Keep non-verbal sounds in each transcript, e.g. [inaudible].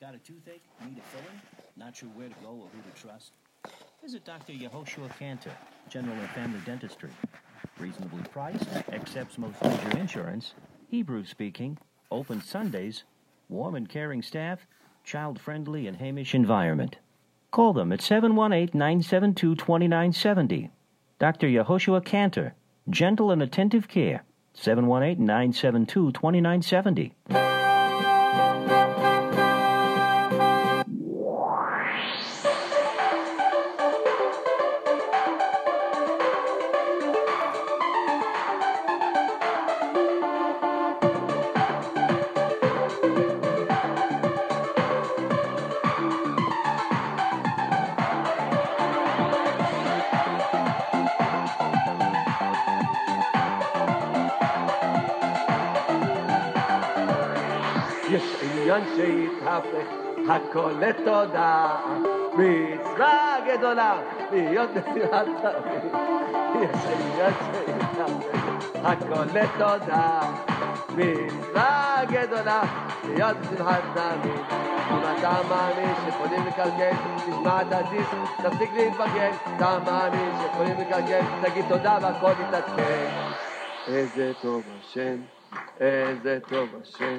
Got a toothache? Need a filling? Not sure where to go or who to trust? Visit Dr. Yehoshua Cantor, General and Family Dentistry. Reasonably priced, accepts most major insurance, Hebrew speaking, open Sundays, warm and caring staff, child friendly and Hamish environment. Call them at 718 972 2970. Dr. Yehoshua Cantor, gentle and attentive care. 718 972 2970. הכל לתודה מצווה גדולה להיות נשיאת תמיד יש עניין הכל לתודה מצווה גדולה להיות בשמחת תמיד אם אתה מאמין שיכולים לקלקל תשמע את הדיסק תפסיק להתבגן אתה מאמין שיכולים לקלקל תגיד תודה והכל יתעדכן. איזה טוב השם איזה טוב השם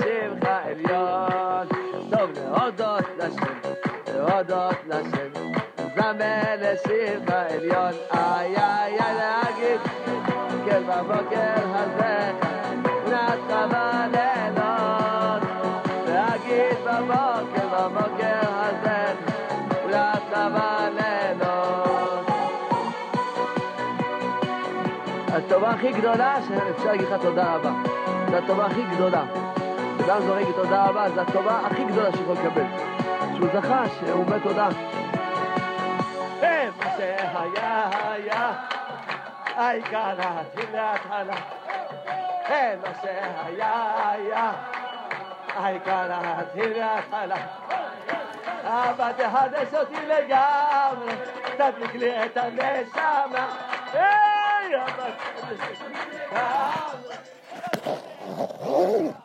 לשמך עליון, טוב להודות לשם, להודות לשם, זמר לשמך עליון, איי איי איי להגיד, כן בבוקר הזה, נתחווה לילות, להגיד בבוקר, בבוקר הזה, נתחווה לילות. הטובה הכי גדולה שאפשר להגיד לך תודה רבה. זו הטובה הכי גדולה. אדם זורק תודה רבה, זו הטובה הכי גדולה שיכול לקבל. שהוא זכה, שהוא אומר תודה. מה שהיה היה, העיקר להתחיל להתחלה. מה שהיה היה, העיקר להתחיל להתחלה. אבא תחדש אותי לגמרי, תדליק לי את הנשמה. אבא תחדש אותי לגמרי.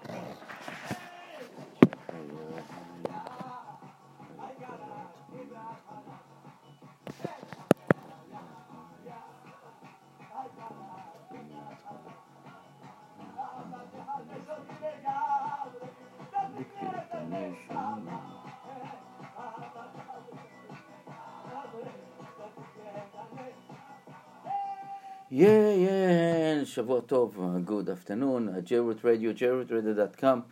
Yeah, yeah, שבוע טוב, uh, good afternoon, uh, Jerut Radio, JerutRadio.com,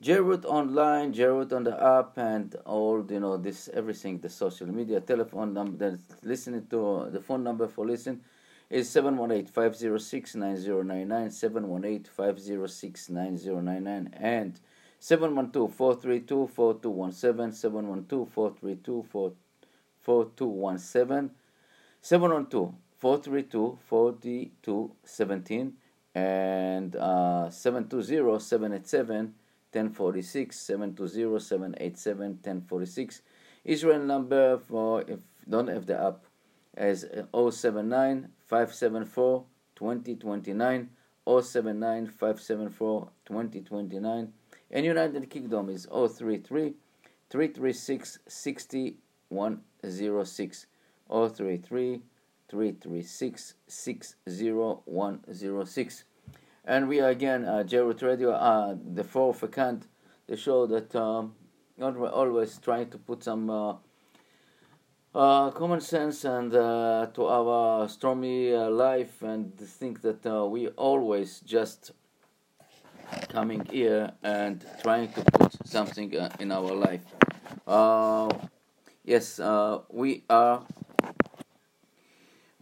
Jerut online, Jerut on the app, and all, you know, this, everything, the social media, telephone number, that's listening to, uh, the phone number for listen is 718-506-9099, 718-506-9099, and 712-432-4217, 712-432-4217, 712 432 4217 and uh, 720 787 1046 720 787 1046 Israel number for if don't have the app as 079 574 2029 079 574 2029 and United Kingdom is 033 336 6106 033 336 60106. And we are again, uh, Jerut Radio, uh, the fourth account, the show that um, we're always trying to put some uh, uh, common sense and uh, to our stormy uh, life and think that uh, we always just coming here and trying to put something in our life. Yes, we are.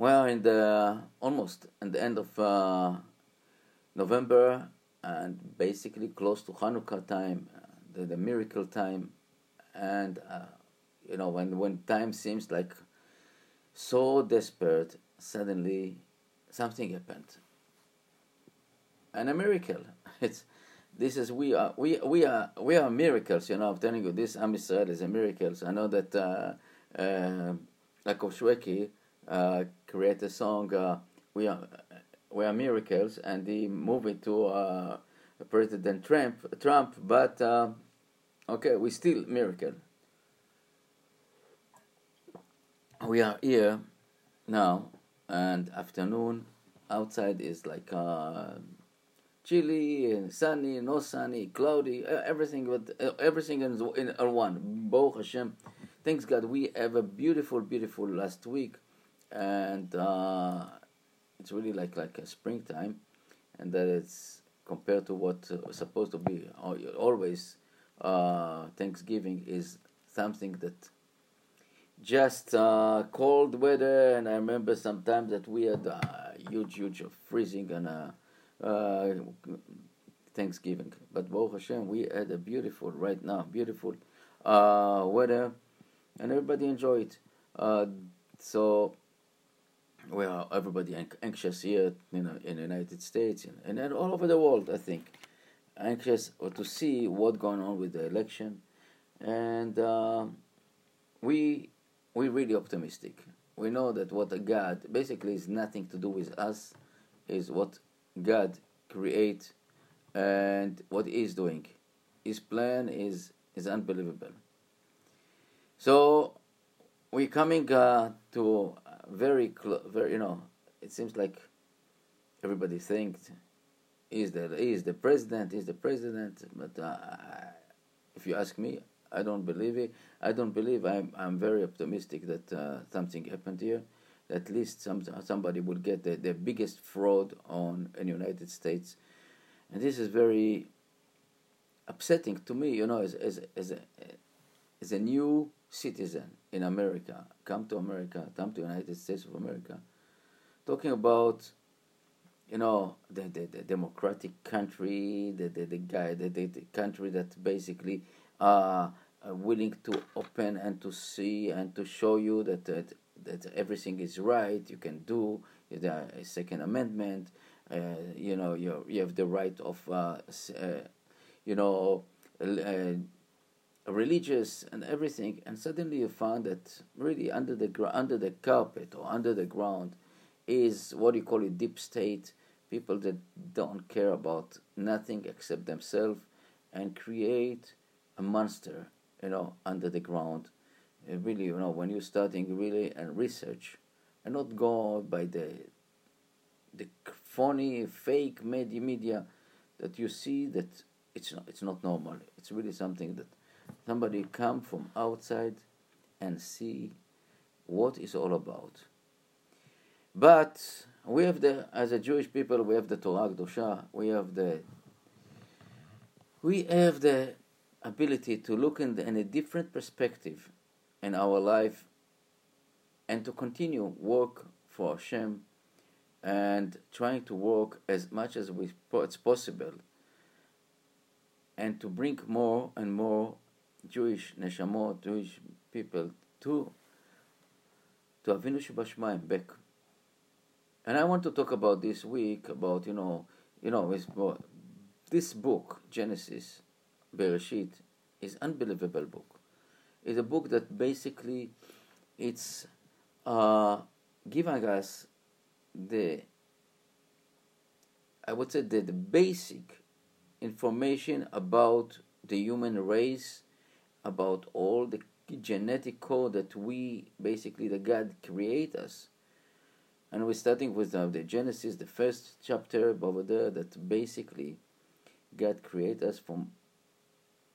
We are in the almost at the end of November and basically close to Hanukkah time, the, the miracle time, and you know when when time seems like so desperate suddenly something happened. And a miracle. [laughs] It's this is we are we we are we are miracles you know i'm telling you this am is a miracle. I know that uh uh uh created a song uh, we are we are miracles and he moved it to uh president trump trump but uh, okay we still miracle. We are here now and afternoon outside is like uh, chilly sunny no sunny cloudy everything but uh, everything in, in one. Bo Hashem thanks God we have a beautiful beautiful last week and uh, it's really like like a springtime and that it's compared to what uh, supposed to be always uh, Thanksgiving is something that just uh, cold weather, and I remember sometimes that we had uh, huge, huge freezing and uh, Thanksgiving. But Baruch Hashem, we had a beautiful right now, beautiful uh, weather, and everybody enjoyed it. Uh, so we are everybody anxious here, you know, in the United States and, and all over the world. I think anxious to see what's going on with the election, and we we're really optimistic. We know that what God basically is nothing to do with us, is what God create and what He is doing. His plan is is unbelievable. So we're coming uh, to very close. Very you know, it seems like everybody thinks is the is the president is the president, but uh, if you ask me, I don't believe it. I don't believe. I'm I'm very optimistic that uh, something happened here. At least some somebody would get the, the biggest fraud on in United States, and this is very upsetting to me. You know, as as as a as a new citizen in America, come to America, come to United States of America, talking about you know the, the, the democratic country, the the, the guy, the, the, the country that basically uh, willing to open and to see and to show you that, that that everything is right. You can do the Second Amendment. Uh, you know, you you have the right of, uh, uh, you know, uh, religious and everything. And suddenly you find that really under the gr- under the carpet or under the ground is what you call a deep state. People that don't care about nothing except themselves and create a monster, you know, under the ground. It really, you know, when you're starting really and research, and not go by the the phony, fake media that you see that it's not, it's not normal. It's really something that somebody come from outside and see what it's all about. But we have the, as a Jewish people, we have the Torah Kedosha, we have the, we have the ability to look in, the, in a different perspective in our life and to continue work for Hashem and trying to work as much as we, it's possible and to bring more and more Jewish neshamot, Jewish people to to Avinu Shebashamayim back. And I want to talk about this week about you know you know this book Genesis Bereshit is unbelievable book. It's a book that basically it's uh, giving us the I would say the, the basic information about the human race, about all the genetic code that we basically the God create us. And we're starting with uh, the Genesis, the first chapter over there, that basically God create us from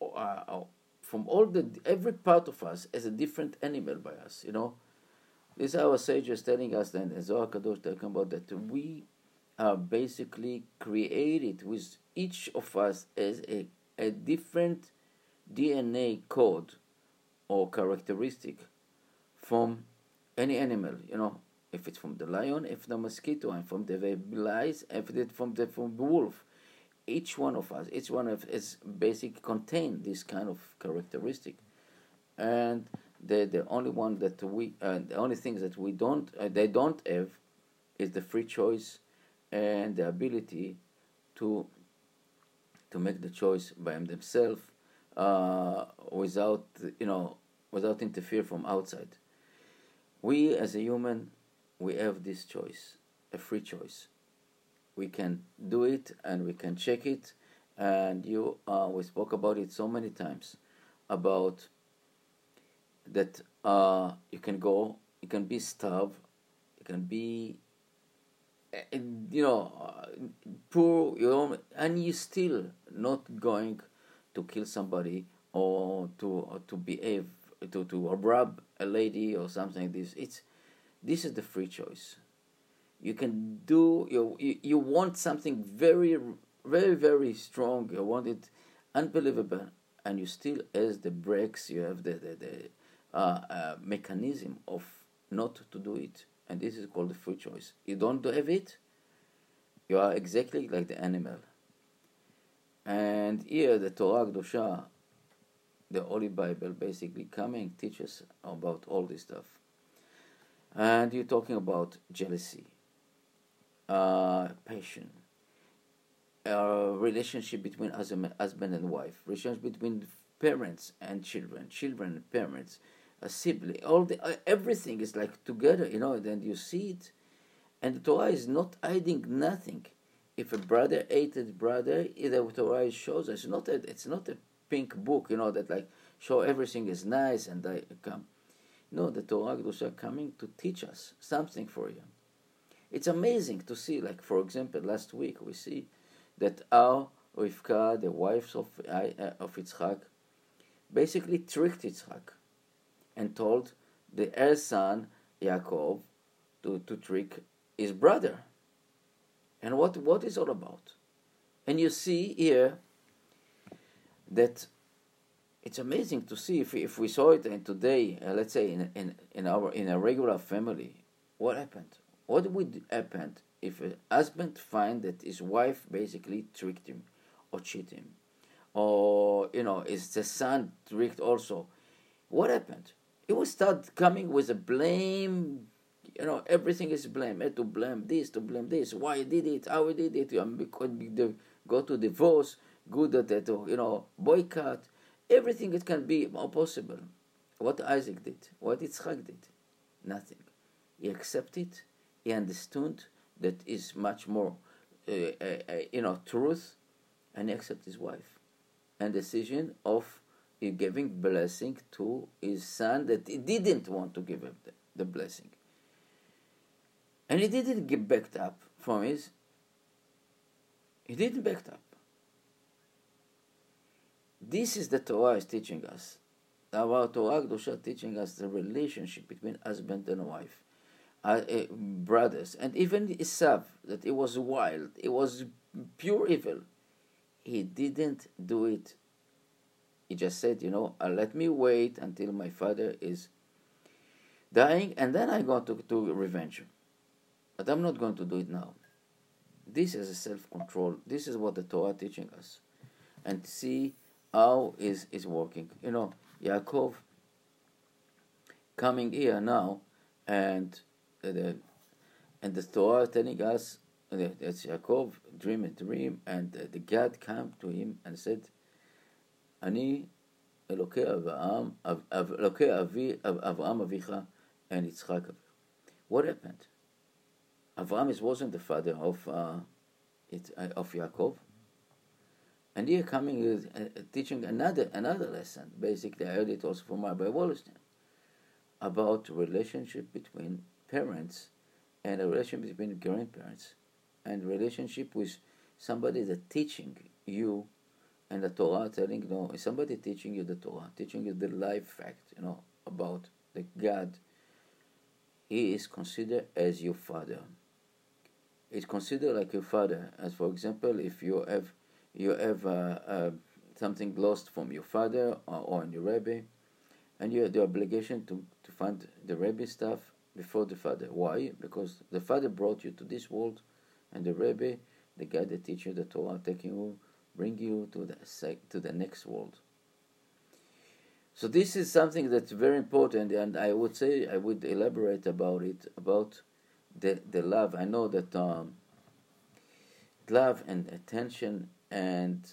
uh, from all the every part of us as a different animal by us. You know, this our sages telling us then, as Zohar Kadosh talking about that we are basically created with each of us as a, a different DNA code or characteristic from any animal, you know, if it's from the lion, if the mosquito, and from the lice, if it's from the from the wolf. Each one of us, each one of us basically contain this kind of characteristic, and the the only one that we, uh, the only things that we don't, uh, they don't have, is the free choice, and the ability to to make the choice by themselves uh, without you know without interfere from outside. We as a human, we have this choice, a free choice. We can do it and we can check it, and you uh, we spoke about it so many times about that uh, you can go, you can be starved, you can be eh, you know poor, you know, and you still not going to kill somebody or to or to behave to to rob a lady or something like this. It's this is the free choice. You can do you you, you want something very very very strong. You want it unbelievable, and you still as the brakes. You have the the, the uh, uh, mechanism of not to do it, and this is called the free choice. You don't have it. You are exactly like the animal. And here the Torah Kedosha the Holy Bible basically coming teaches about all this stuff. And you're talking about jealousy, uh, passion, uh, relationship between husband and wife, relationship between parents and children, children and parents, a sibling, all the uh, everything is like together, you know. Then you see it, and the Torah is not hiding nothing. If a brother hated brother, the Torah shows us not a, it's not a pink book, you know, that like show everything is nice and I come. No, the Torah Kedusha coming to teach us something for you. It's amazing to see, like for example, last week we see that our Rivka, the wife of uh, of Yitzchak, basically tricked Yitzchak and told the heir son Yaakov to, to trick his brother. And what what is all about? And you see here that it's amazing to see if, if we saw it and today, uh, let's say in, in, in our in a regular family, what happened? What would happen if a husband find that his wife basically tricked him or cheated him? Or, you know, is the son tricked also? What happened? He will start coming with a blame, you know, everything is blame. to blame this, to blame this, why did it, how did it, because go to divorce, good at that, you know, boycott, everything it can be possible. What Isaac did, what Yitzchak did, nothing. He accepted, he understood that is much more, uh, uh, uh, you know, truth, and he accepted his wife. And decision of giving blessing to his son that he didn't want to give him the, the blessing. And he didn't get backed up from his, he didn't back up. This is the Torah is teaching us. Our Torah Kedusha teaching us the relationship between husband and wife, uh, uh, brothers, and even Esav, that it was wild, it was pure evil. He didn't do it. He just said, you know, uh, let me wait until my father is dying, and then I go to, to revenge him. But I'm not going to do it now. This is a self control. This is what the Torah teaching us. And see how is is working. You know, Yaakov coming here now, and the and the Torah telling us that Yaakov dream a dream, and the God came to him and said, "Ani אלוקי אברהם, אלוקי אבי, אברהם אביך and Yitzchak. What happened? Avraham wasn't the father of uh, it, uh, of Yaakov. And here coming is uh, teaching another another lesson. Basically, I heard it also from Rabbi Wallerstein about relationship between parents and a relationship between grandparents and relationship with somebody that teaching you and the Torah telling you know somebody teaching you the Torah, teaching you the life fact, you know, about the God. He is considered as your father. It's considered like your father. As for example, if you have you have uh, uh, something lost from your father or, or your rabbi, and you have the obligation to, to find the rabbi stuff before the father. Why? Because the father brought you to this world, and the rabbi, the guy that teach you the Torah, taking you, bring you to the to the next world. So this is something that's very important, and I would say I would elaborate about it about the the love. I know that um, love and attention and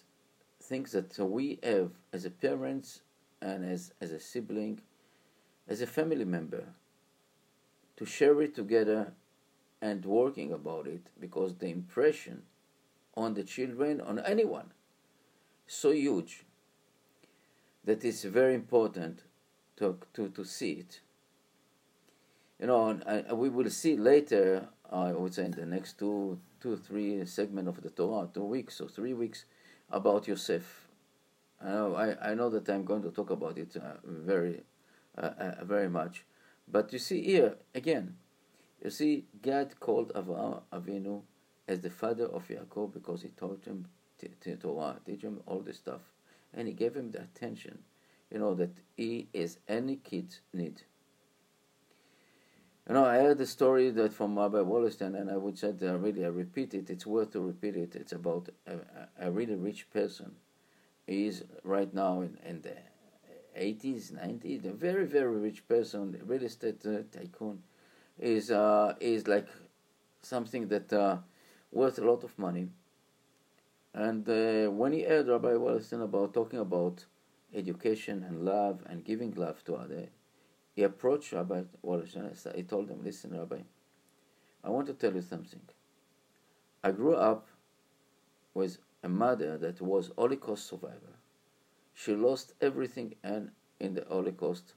things that we have as a parents and as, as a sibling, as a family member, to share it together and working about it because the impression on the children, on anyone, so huge that it's very important to, to, to see it. You know, I, we will see later, I would say in the next two, two, three segment of the Torah, two weeks or three weeks, about Yosef. I know, I, I know that I'm going to talk about it uh, very, uh, uh, very much. But you see here, again, you see, God called Avraham Avinu as the father of Yaakov because he taught him t- t- Torah, teach him all this stuff. And he gave him the attention, you know, that he is any kid need. You know, I heard the story that from Rabbi Wallerstein, and I would say that really, I repeat it. It's worth to repeat it. It's about a, a really rich person. He is right now in, in the 80s, 90s, a very, very rich person, real estate uh, tycoon. Is uh, is like something that uh, worth a lot of money. And uh, when he heard Rabbi Wallerstein about talking about education and love and giving love to others, he approached Rabbi and he told him, Listen, Rabbi, I want to tell you something. I grew up with a mother that was Holocaust survivor. She lost everything and in the Holocaust.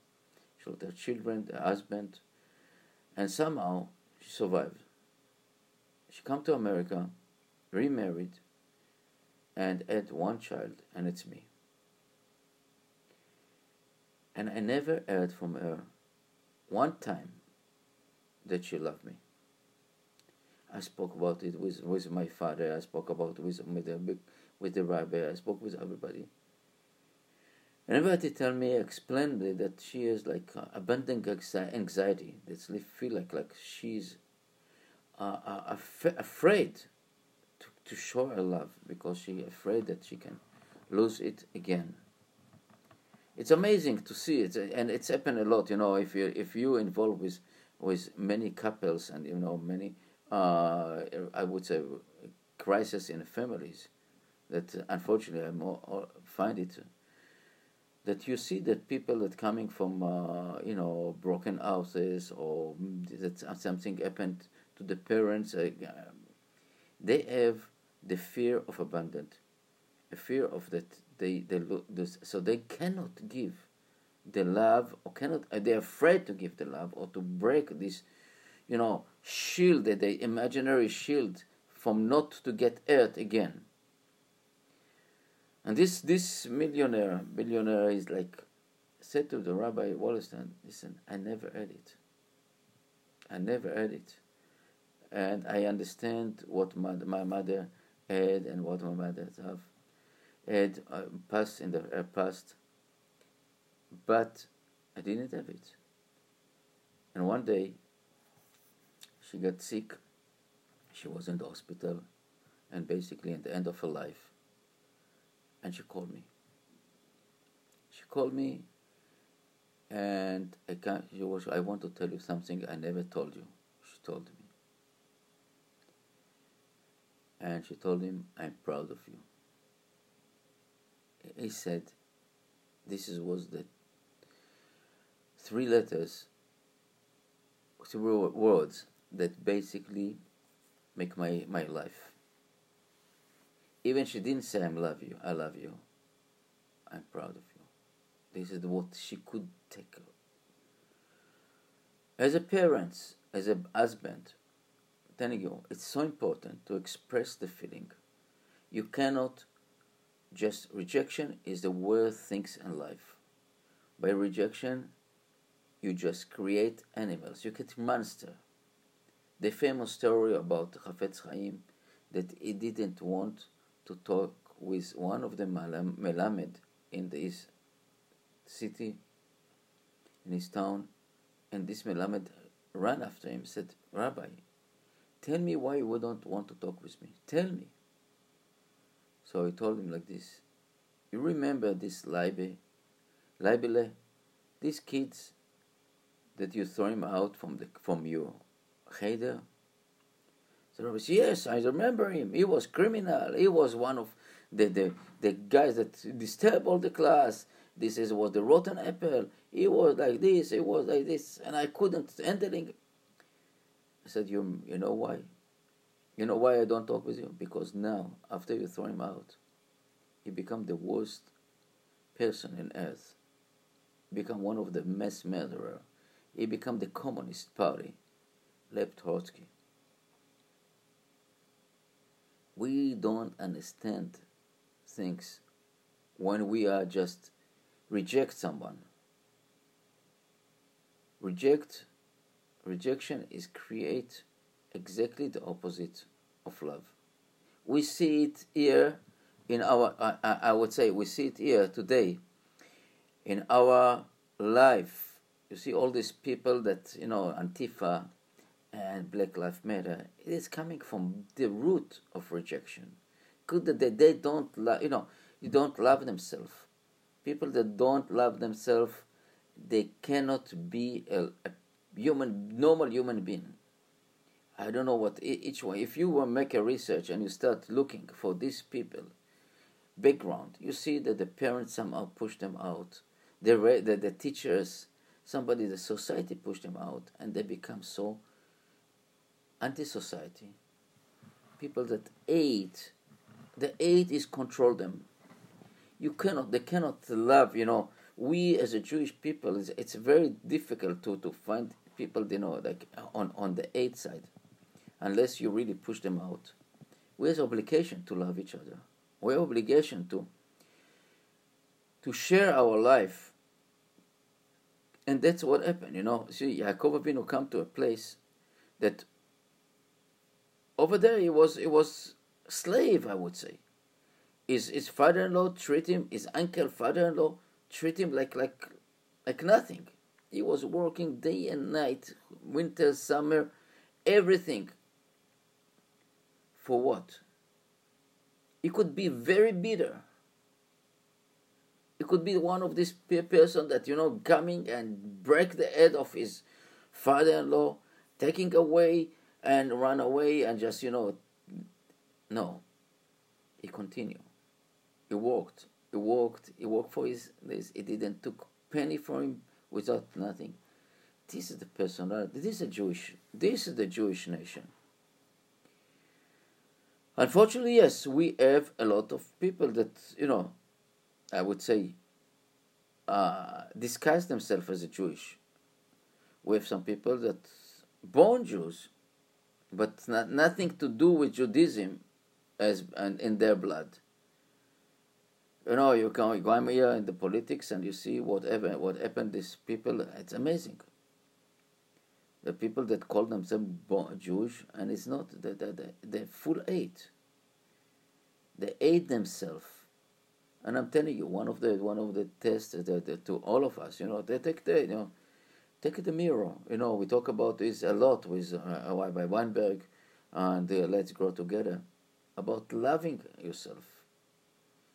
She lost her children, her husband, and somehow she survived. She came to America, remarried, and had one child, and it's me. And I never heard from her one time that she loved me. I spoke about it with, with my father. I spoke about it with, with, the, with the rabbi. I spoke with everybody. And everybody tell me, explain that she is like uh, abundant anxiety. That feel like like she's uh, uh, af- afraid to, to show her love because she afraid that she can lose it again it's amazing to see it, and it's happened a lot. You know, if you if you involve with with many couples and you know many, uh, I would say, crisis in families, that unfortunately I more find it that you see that people that coming from uh, you know broken houses or that something happened to the parents, uh, they have the fear of abandonment, a fear of that they they so they cannot give the love or cannot uh, they're afraid to give the love or to break this you know shield that the imaginary shield from not to get hurt again. And this this millionaire billionaire is like said to the rabbi Wallerstein listen I never heard it. I never heard it. And I understand what my, my mother had and what my mother have had uh, passed in the uh, past, but I didn't have it. And one day, she got sick. She was in the hospital, and basically at the end of her life. And she called me. She called me, and I. She was. I want to tell you something I never told you. She told me. And she told him, I'm proud of you he said this is, was the three letters, three words that basically make my, my life. Even she didn't say I love you, I love you. I'm proud of you. This is what she could take. As a parent, as a husband, telling you, it's so important to express the feeling. You cannot just rejection is the worst things in life. By rejection, you just create animals. You get monster. The famous story about Chafetz Chaim that he didn't want to talk with one of the Melamed in his city, in his town, and this Melamed ran after him, said, Rabbi, tell me why you wouldn't want to talk with me. Tell me. So he told him like this. You remember this Leibe, Leibele, these kids that you throw him out from the from your cheder? So Rabbi said, Yes, I remember him. He was criminal. He was one of the, the, the guys that disturb all the class. This is was the rotten apple. He was like this, he was like this, and I couldn't entering. I said, You you know why? You know why I don't talk with you? Because now, after you throw him out, he become the worst person in earth. Become one of the mass murderer. He become the Communist Party, Lev Trotsky. We don't understand things when we are just reject someone. Reject rejection is create exactly the opposite of love. We see it here in our, I, I would say, we see it here today in our life. You see all these people that, you know, Antifa and Black Lives Matter, it is coming from the root of rejection. Good that they, they don't, love, you know, you don't love themselves. People that don't love themselves, they cannot be a, a human, normal human being. I don't know what each one. If you make a research and you start looking for these people background, you see that the parents somehow push them out. The, the, the teachers, somebody, the society push them out, and they become so anti-society. People that hate, the hate is control them. You cannot, they cannot love. You know, we as a Jewish people, it's, it's very difficult to to find people, you know, like on on the hate side unless you really push them out. We have obligation to love each other. We have obligation to to share our life. And that's what happened, you know. See, Yaakov Avinu come to a place that over there he was he was slave, I would say. His his father-in-law treat him, his uncle father-in-law treat him like like like nothing. He was working day and night, winter, summer, everything for what? It could be very bitter. It could be one of these person that you know coming and break the head of his father-in-law, taking away and run away and just you know. No. He continued. He walked. He walked. He walked for his. This. He didn't took penny from him without nothing. This is the personality. This is a Jewish. This is the Jewish nation. Unfortunately, yes, we have a lot of people that, you know, I would say, uh, disguise themselves as a Jewish. We have some people that born Jews, but not, nothing to do with Judaism as and in their blood. You know, you can go here in the politics and you see whatever what happened. These people, it's amazing. The people that call themselves Jewish, and it's not, they, they, they're full hate. They hate themselves. And I'm telling you, one of the one of the tests that, to all of us, you know, they take the you know, take the mirror. You know, we talk about this a lot with uh, by Weinberg and uh, Let's Grow Together about loving yourself.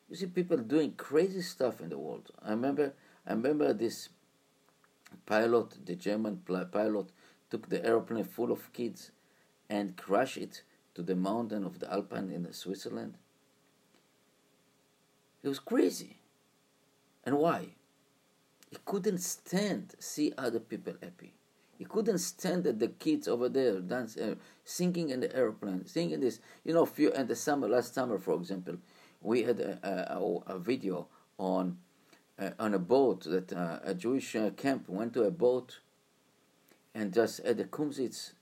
You see people doing crazy stuff in the world. I remember I remember this pilot, the German pilot, took the airplane full of kids and crashed it to the mountain of the Alpine in Switzerland. He was crazy. And why? He couldn't stand see other people happy. He couldn't stand that the kids over there dance, uh, singing in the airplane, singing this. You know, few in the summer, last summer, for example, we had a, a, a video on uh, on a boat that uh, a Jewish uh, camp went to a boat and just at the kumsitz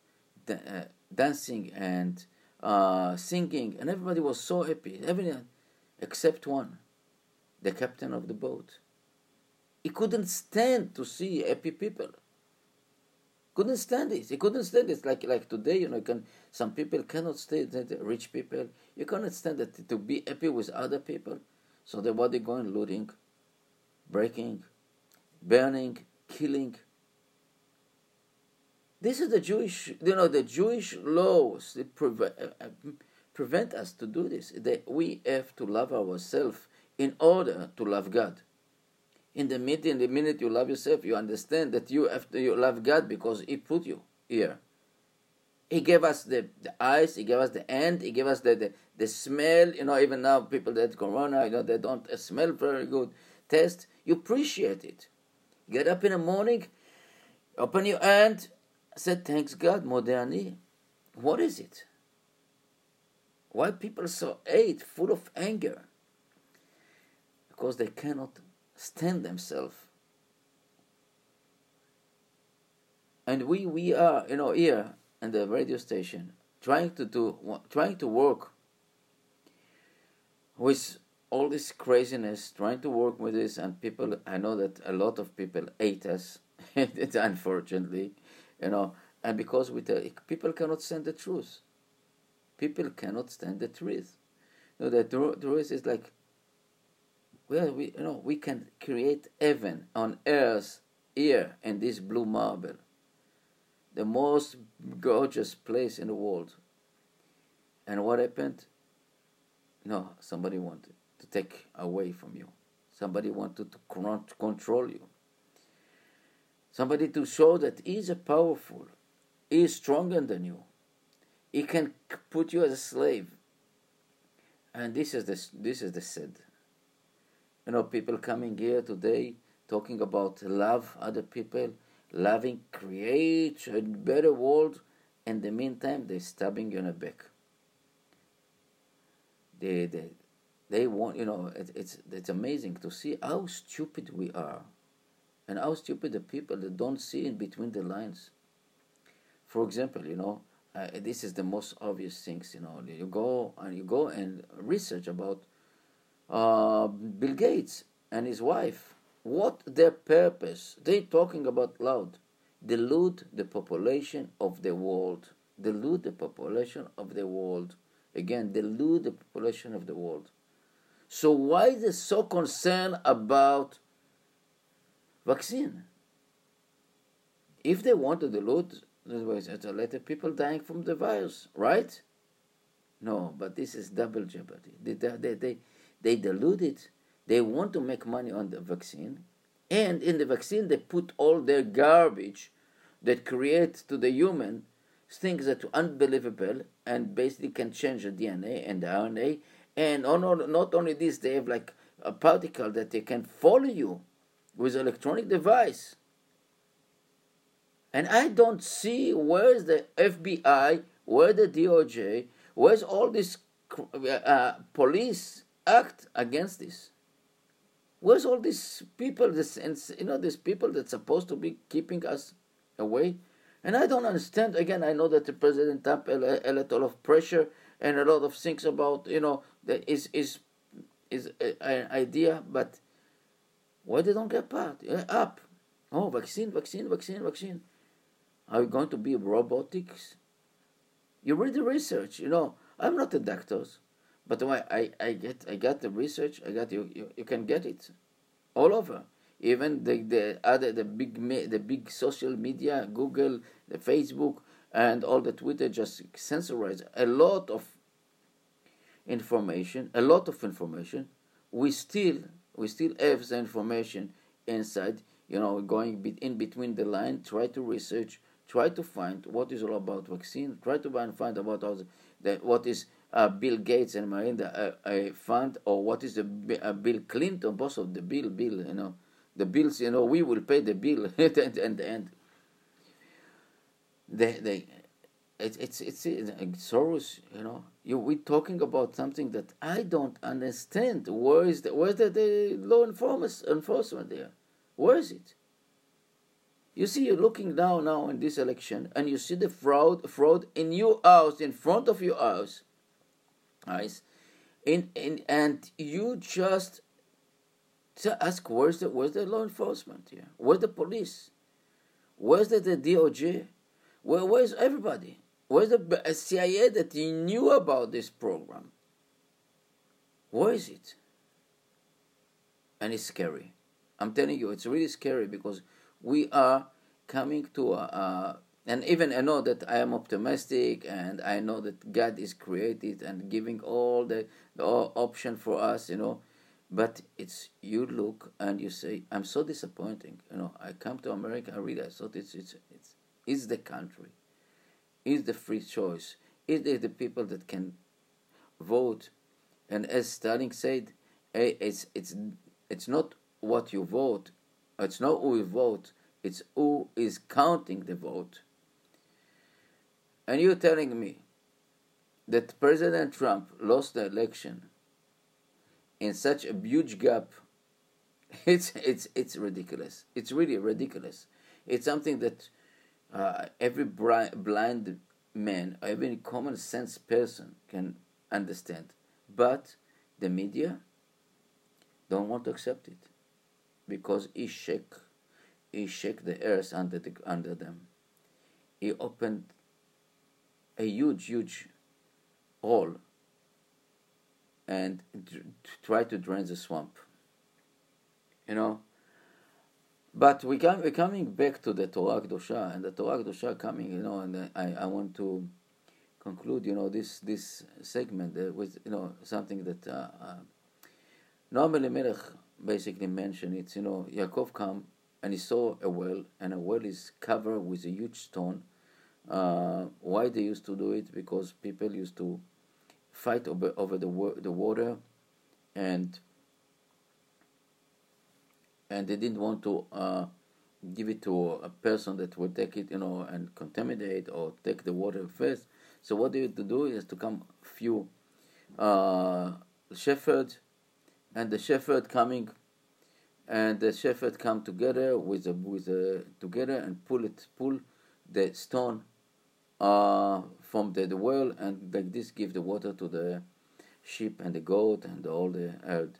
uh, dancing and uh, singing, and everybody was so happy, everyone except one. the captain of the boat. He couldn't stand to see happy people. Couldn't stand it. He couldn't stand it. Like like today, you know, can some people cannot stand. Rich people, you cannot stand it to be happy with other people. So they they going looting, breaking, burning, killing. This is the Jewish, you know, the Jewish laws that prevent, uh, prevent us to do this. That we have to love ourselves in order to love God. In the minute, in the minute you love yourself, you understand that you have to you love God because He put you here. He gave us the, the eyes, He gave us the hand, He gave us the, the, the smell. You know, even now people that corona, you know, they don't smell very good. Test, you appreciate it. Get up in the morning, open your hand, said, Thanks God, Modeh Ani. What is it? Why people so hate, full of anger? Because they cannot stand themselves. And we, we are, you know, here in the radio station, trying to do, trying to work with all this craziness, trying to work with this, and people, I know that a lot of people hate us, [laughs] unfortunately, you know, and because with the, people cannot stand the truth. People cannot stand the truth. You know, the truth is like well, we you know we can create heaven on earth here in this blue marble, the most gorgeous place in the world. And what happened? No, somebody wanted to take away from you. Somebody wanted to control you. Somebody to show that he's a powerful, he is stronger than you. He can put you as a slave. And this is the this is the sad you know, people coming here today talking about love other people, loving, create a better world. In the meantime, they're stabbing you in the back. They, they, they want, you know, it, it's, it's amazing to see how stupid we are and how stupid the people that don't see in between the lines. For example, you know, uh, this is the most obvious things, you know, you go and you go and research about uh, Bill Gates and his wife. What their purpose? They talking about loud. Delude the population of the world. Delude the population of the world. Again, delude the population of the world. So why they so concerned about vaccine? If they want to delude, there's a lot of people dying from the virus, right? No, but this is double jeopardy. They, they, they, they dilute it. They want to make money on the vaccine. And in the vaccine, they put all their garbage that creates to the human things that are unbelievable and basically can change the DNA and the RNA. And not only this, they have like a particle that they can follow you with electronic device. And I don't see where's the FBI, where the DOJ, where's all this uh, police act against this? Where's all these people, this, and you know, these people that's supposed to be keeping us away? And I don't understand. Again, I know that the President Trump a, a lot of pressure and a lot of things about, you know, that is is is an idea, but why they don't get part eh, up? Oh, vaccine, vaccine, vaccine, vaccine. Are we going to be robotics? You read the research, you know. I'm not a doctor. But why I, I get I got the research. I got you, you. You can get it all over. Even the the other the big the big social media, Google, the Facebook, and all the Twitter just censorize a lot of information. A lot of information. We still we still have the information inside. You know, going in between the line. Try to research. Try to find what is all about vaccine. Try to find about the, the what is uh, Bill Gates and Melinda uh, fund, or what is the uh, Bill Clinton, boss of the bill, bill, you know, the bills, you know, we will pay the bill at the end. They, they, it, it's, it's, it's Soros, you know, you, we're talking about something that I don't understand. Where is the, where's the, the law enforcement, there? Where is it? You see, you're looking down now in this election, and you see the fraud, fraud in your house, in front of your house Guys, in, in, and you just ask where's the where's the law enforcement here? Where's the police? Where's the, the DOJ? Where, where's everybody? Where's the CIA that he knew about this program? Where is it? And it's scary. I'm telling you, it's really scary because we are coming to a, a and even I know that I am optimistic and I know that God is created and giving all the, the option for us, you know. But it's you look and you say, I'm so disappointing. You know, I come to America, I realize thought it's it's it's is the country, is the free choice, is there the people that can vote, and as Stalin said, eh, it's it's it's not what you vote, it's not who you vote, it's who is counting the vote. And you're telling me that President Trump lost the election in such a huge gap. [laughs] It's it's it's ridiculous. It's really ridiculous. It's something that uh, every blind man, every common sense person can understand. But the media don't want to accept it because he shake, he shake the earth under the, under them. He opened a huge, huge hole and try to drain the swamp. You know? But we come, we're coming back to the Torah Kedosha, and the Torah Kedosha coming, you know, and I, I want to conclude, you know, this this segment with, you know, something that uh, uh, Noam Elimelech basically mentioned. It's, you know, Yaakov come and he saw a well, and a well is covered with a huge stone, uh, why they used to do it? Because people used to fight over, over the the water, and and they didn't want to uh, give it to a person that would take it, you know, and contaminate or take the water first. So what they had to do is to come few uh, shepherds, and the shepherd coming, and the shepherd come together with a with a together and pull it pull the stone uh, from the, the well, and like this give the water to the sheep and the goat and all the herd.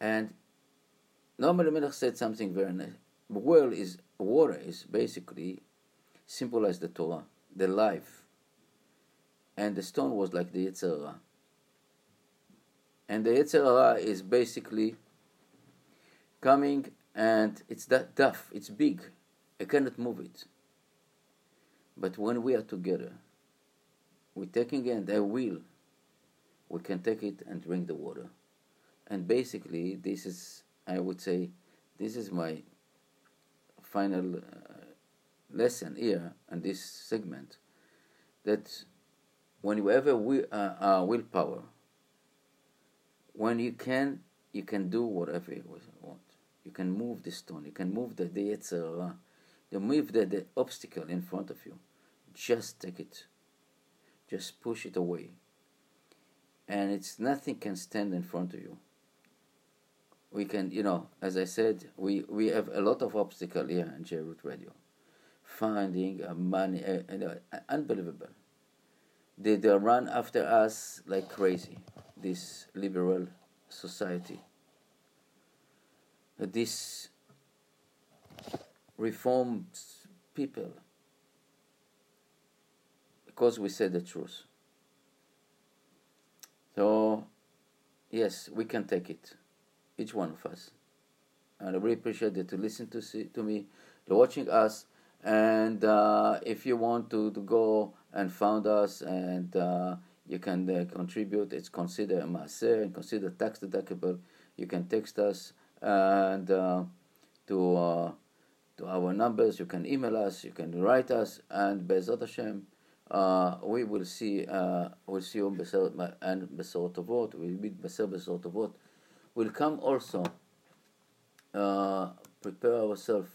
And Noam Elimelech said something very nice. Well is water is basically simple as the Torah, the life. And the stone was like the Yetzer Hara. And the Yetzer Hara is basically coming and it's that tough, it's big. I cannot move it. But when we are together, we're taking in their will, we can take it and drink the water. And basically, this is, I would say, this is my final uh, lesson here in this segment that whenever we uh, willpower, when you can, you can do whatever you want. You can move the stone, you can move the, the you move the, the obstacle in front of you. Just take it. Just push it away. And it's nothing can stand in front of you. We can, you know, as I said, we, we have a lot of obstacle here in JRoot Radio. Finding uh, money, uh, uh, unbelievable. They, they run after us like crazy, this liberal society. This reformed people because we said the truth. So, yes, we can take it, each one of us. And I really appreciate that to listen to see, to me, to watching us. And uh, if you want to, to go and found us and uh, you can uh, contribute, it's considered a maaser and consider tax deductible. You can text us and uh, to uh, to our numbers. You can email us. You can write us. And Be'ezrat Hashem, uh, we will see. Uh, we'll see you and Besor Tovot. We'll meet Beser Besor Tovot. We'll come also. Uh, prepare ourselves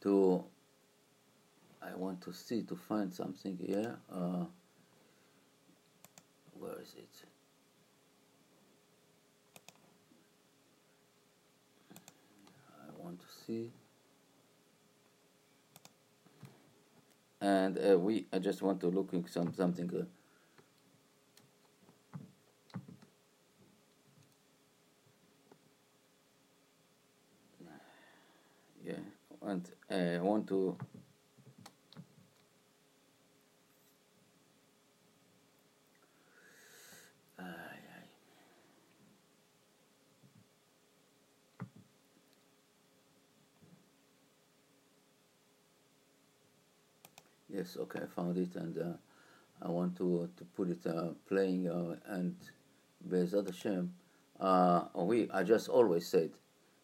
to. I want to see to find something here. Uh, where is it? I want to see and uh, we I just want to looking some something uh, Yeah, and uh, I want to. Yes, okay, I found it, and uh, I want to to put it uh, playing, uh, and Be'ezrat Hashem, uh, we I just always said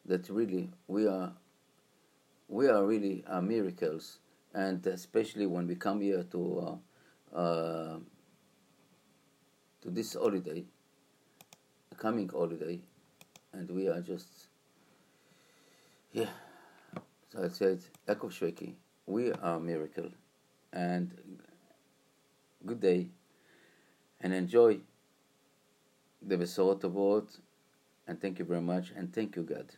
that really we are we are really uh, miracles, and especially when we come here to uh, uh, to this holiday, coming holiday, and we are just yeah. So I said, Yaakov Shwekey, we are a miracle, and good day, and enjoy the Besorot and thank you very much, and thank you, God.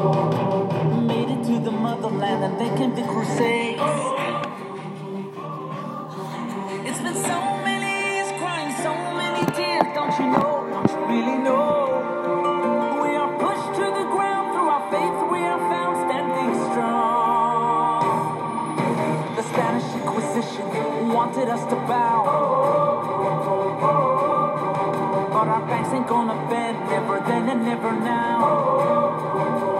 Made it to the motherland and they came the crusades. It's been so many years crying, so many tears, don't you know? Don't you really know? We are pushed to the ground through our faith, we are found standing strong. The Spanish Inquisition wanted us to bow. But our backs ain't gonna bend, never then and never now.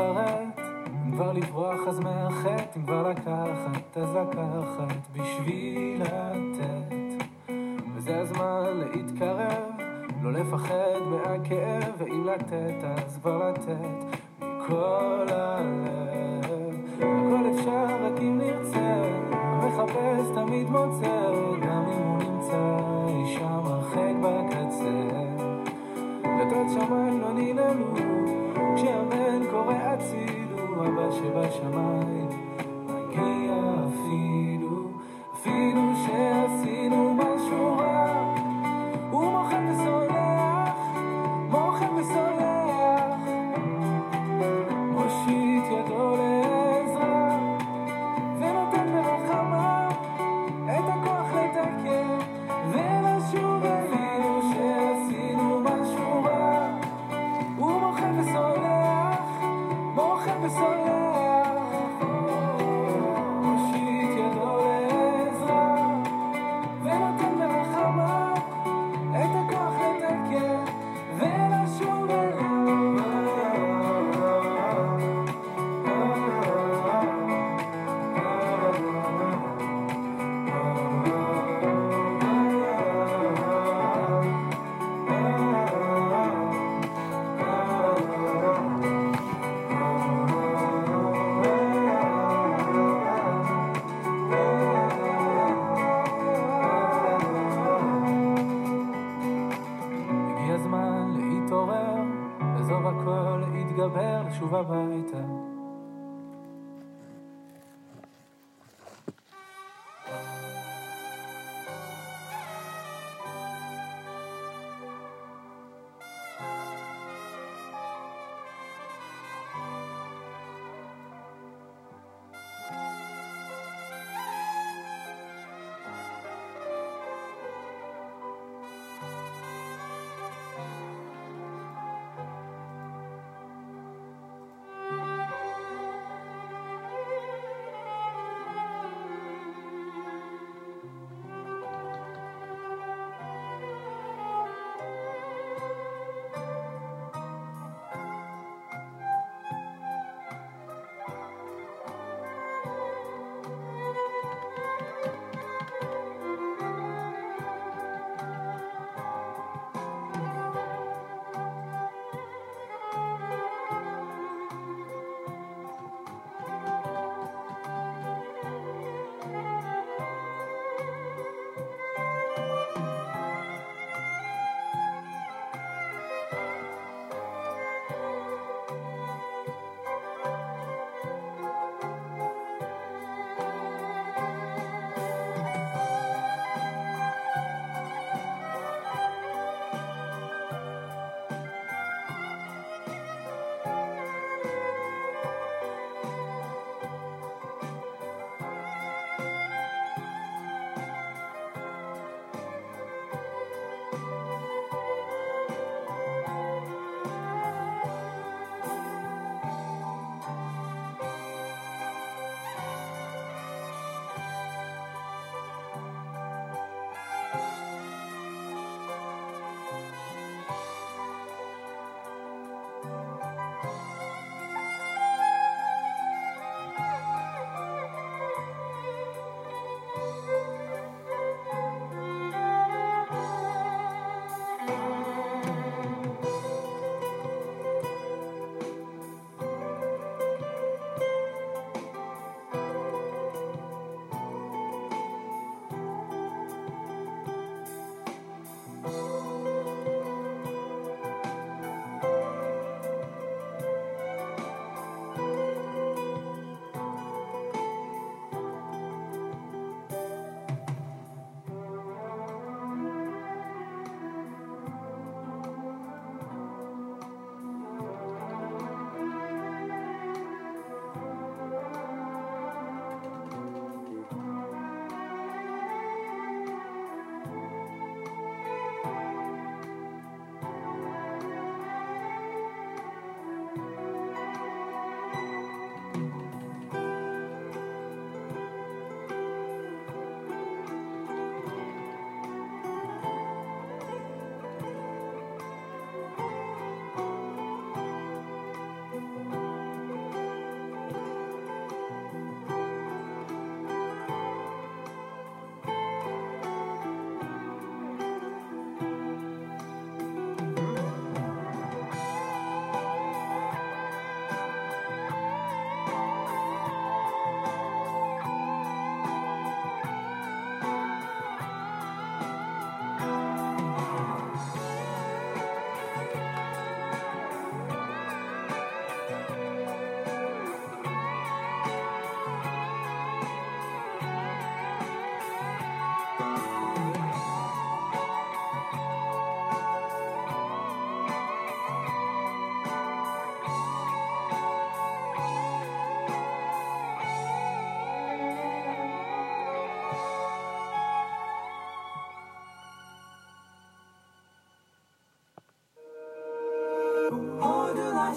להתחרט אם כבר לברוח אז מאחת, אם כבר לקחת אז לקחת בשביל לתת. וזה הזמן להתקרב, לא לפחד מהכאב ואם לתת אז כבר לתת מכל הלב. הכל אפשר רק אם נרצה, המחפש תמיד מוצא גם אם הוא נמצא אישה מרחק בקר להתגבר לשוב הביתה.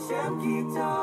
Ki tov,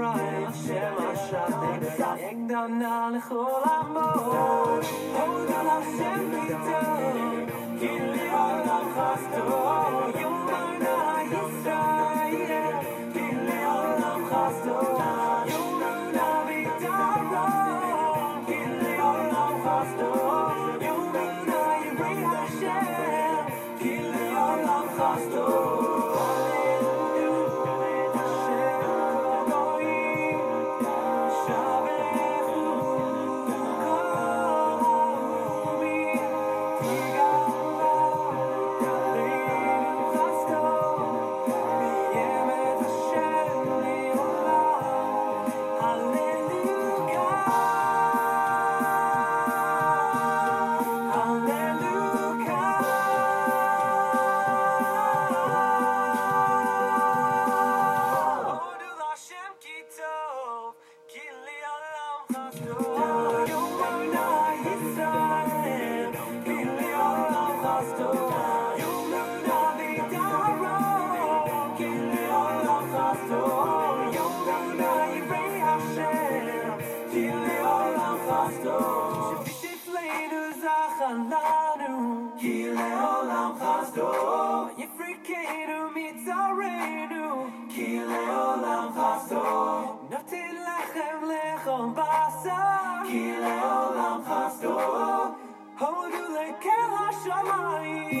le'olam chasto, yomarna Ki le'olam chasto, yifrikeinu mitzarenu. Ki le'olam chasto, notin lechem lechon basar. Ki le'olam chasto, hodu lekel hashamayim. Ki le'olam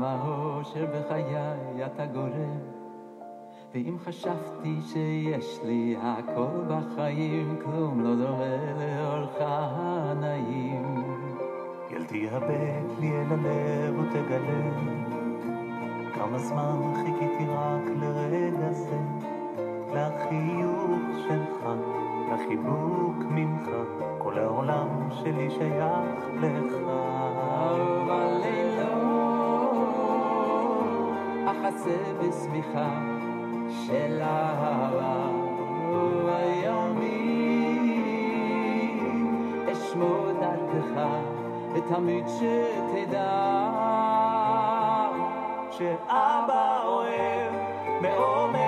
וכמה אושר בחיי אתה גורם ואם חשבתי שיש לי הכל בחיים כלום לא דומה לאורך הנעים. ילדי הבט לי אל הלב ותגלה כמה זמן חיכיתי רק לרגע זה לחיוך שלך, לחיבוק ממך כל העולם שלי שייך לך. בלילות אחסה בשמיכה של אהבה. ובימים אשמור דרכך ותמיד שתדע שאבא אוהב מעומק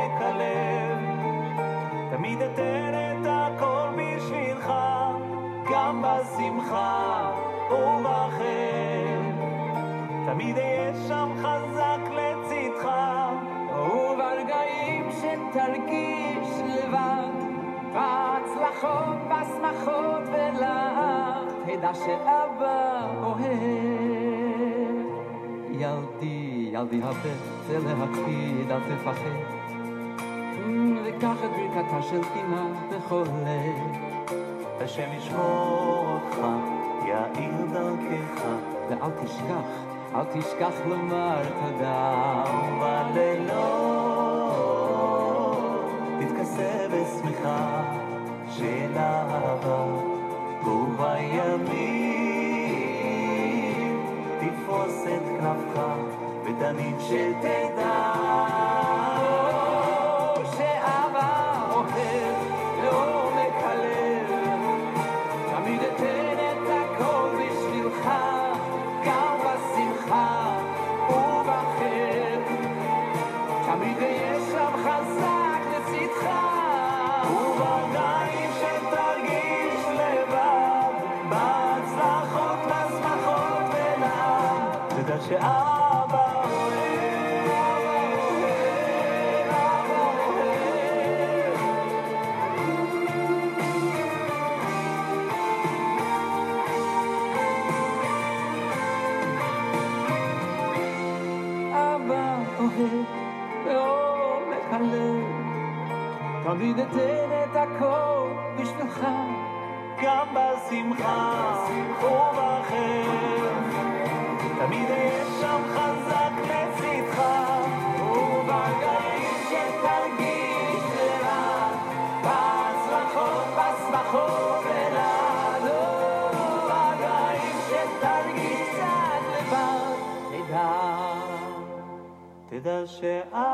בהצלחות, בשמחות ולעם תדע שאבא אוהב. ילדי, ילדי הבט, זה להקפיד, אל תפחד וקח את ברכתה של אמא בכל לב. השם ישמור אותך, יאיר דרכך, ואל תשכח, אל תשכח לומר תודה. ובלילות של אהבה, ובימים תפרוס את כנפך, ותמיד שתדע הכל בשבילך. גם בשמחה ובחר, תמיד אהיה שם חזק לצדך, וברגעים שתרגיש לבד, בהצלחות, בשמחות ולעלות, וברגעים שתרגיש קצת לבד, תדע. תדע שאבא